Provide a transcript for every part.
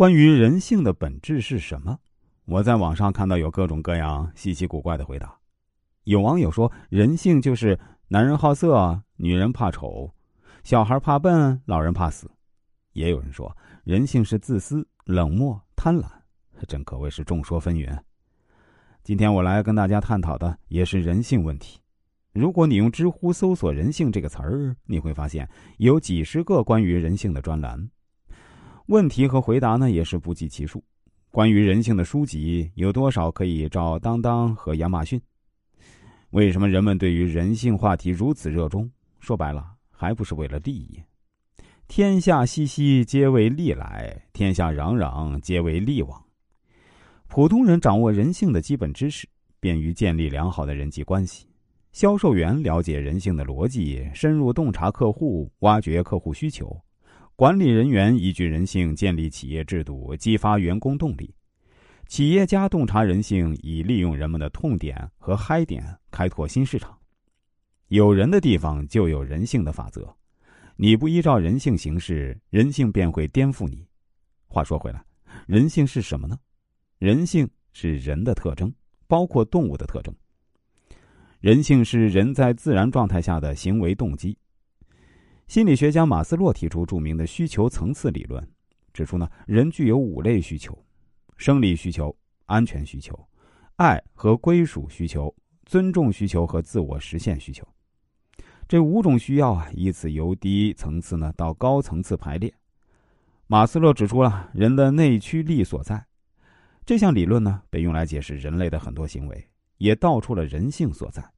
关于人性的本质是什么？我在网上看到有各种各样稀奇古怪的回答。有网友说，人性就是男人好色，女人怕丑，小孩怕笨，老人怕死。也有人说，人性是自私、冷漠、贪婪，真可谓是众说纷纭。今天我来跟大家探讨的也是人性问题。如果你用知乎搜索“人性”这个词儿，你会发现有几十个关于人性的专栏。问题和回答呢也是不计其数，关于人性的书籍有多少可以照当当和亚马逊？为什么人们对于人性话题如此热衷？说白了，还不是为了利益。天下熙熙，皆为利来；天下攘攘，皆为利往。普通人掌握人性的基本知识，便于建立良好的人际关系。销售员了解人性的逻辑，深入洞察客户，挖掘客户需求。管理人员依据人性建立企业制度，激发员工动力；企业家洞察人性，以利用人们的痛点和嗨点开拓新市场。有人的地方就有人性的法则，你不依照人性行事，人性便会颠覆你。话说回来，人性是什么呢？人性是人的特征，包括动物的特征。人性是人在自然状态下的行为动机。心理学家马斯洛提出著名的需求层次理论，指出呢，人具有五类需求：生理需求、安全需求、爱和归属需求、尊重需求和自我实现需求。这五种需要啊，依次由低层次呢到高层次排列。马斯洛指出了人的内驱力所在。这项理论呢，被用来解释人类的很多行为，也道出了人性所在。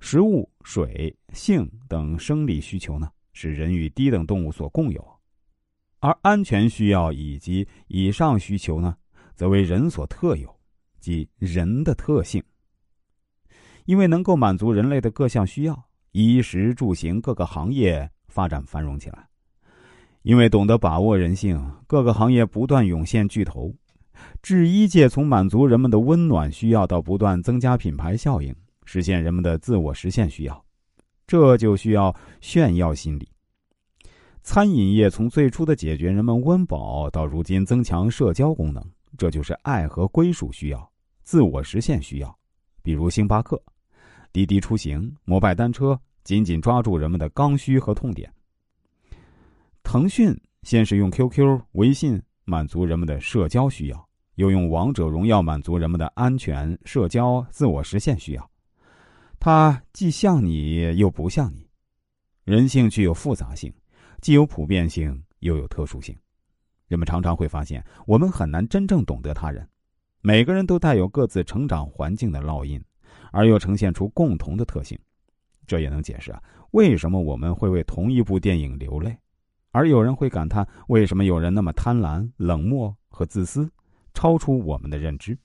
食物、水、性等生理需求呢，是人与低等动物所共有；而安全需要以及以上需求呢，则为人所特有，即人的特性。因为能够满足人类的各项需要，衣食住行各个行业发展繁荣起来。因为懂得把握人性，各个行业不断涌现巨头，制衣界从满足人们的温暖需要到不断增加品牌效应。实现人们的自我实现需要，这就需要炫耀心理。餐饮业从最初的解决人们温饱，到如今增强社交功能，这就是爱和归属需要、自我实现需要。比如星巴克、滴滴出行、摩拜单车，紧紧抓住人们的刚需和痛点。腾讯先是用 QQ、微信满足人们的社交需要，又用王者荣耀满足人们的安全、社交、自我实现需要。它既像你又不像你，人性具有复杂性，既有普遍性又有特殊性。人们常常会发现，我们很难真正懂得他人。每个人都带有各自成长环境的烙印，而又呈现出共同的特性。这也能解释啊，为什么我们会为同一部电影流泪，而有人会感叹为什么有人那么贪婪、冷漠和自私，超出我们的认知。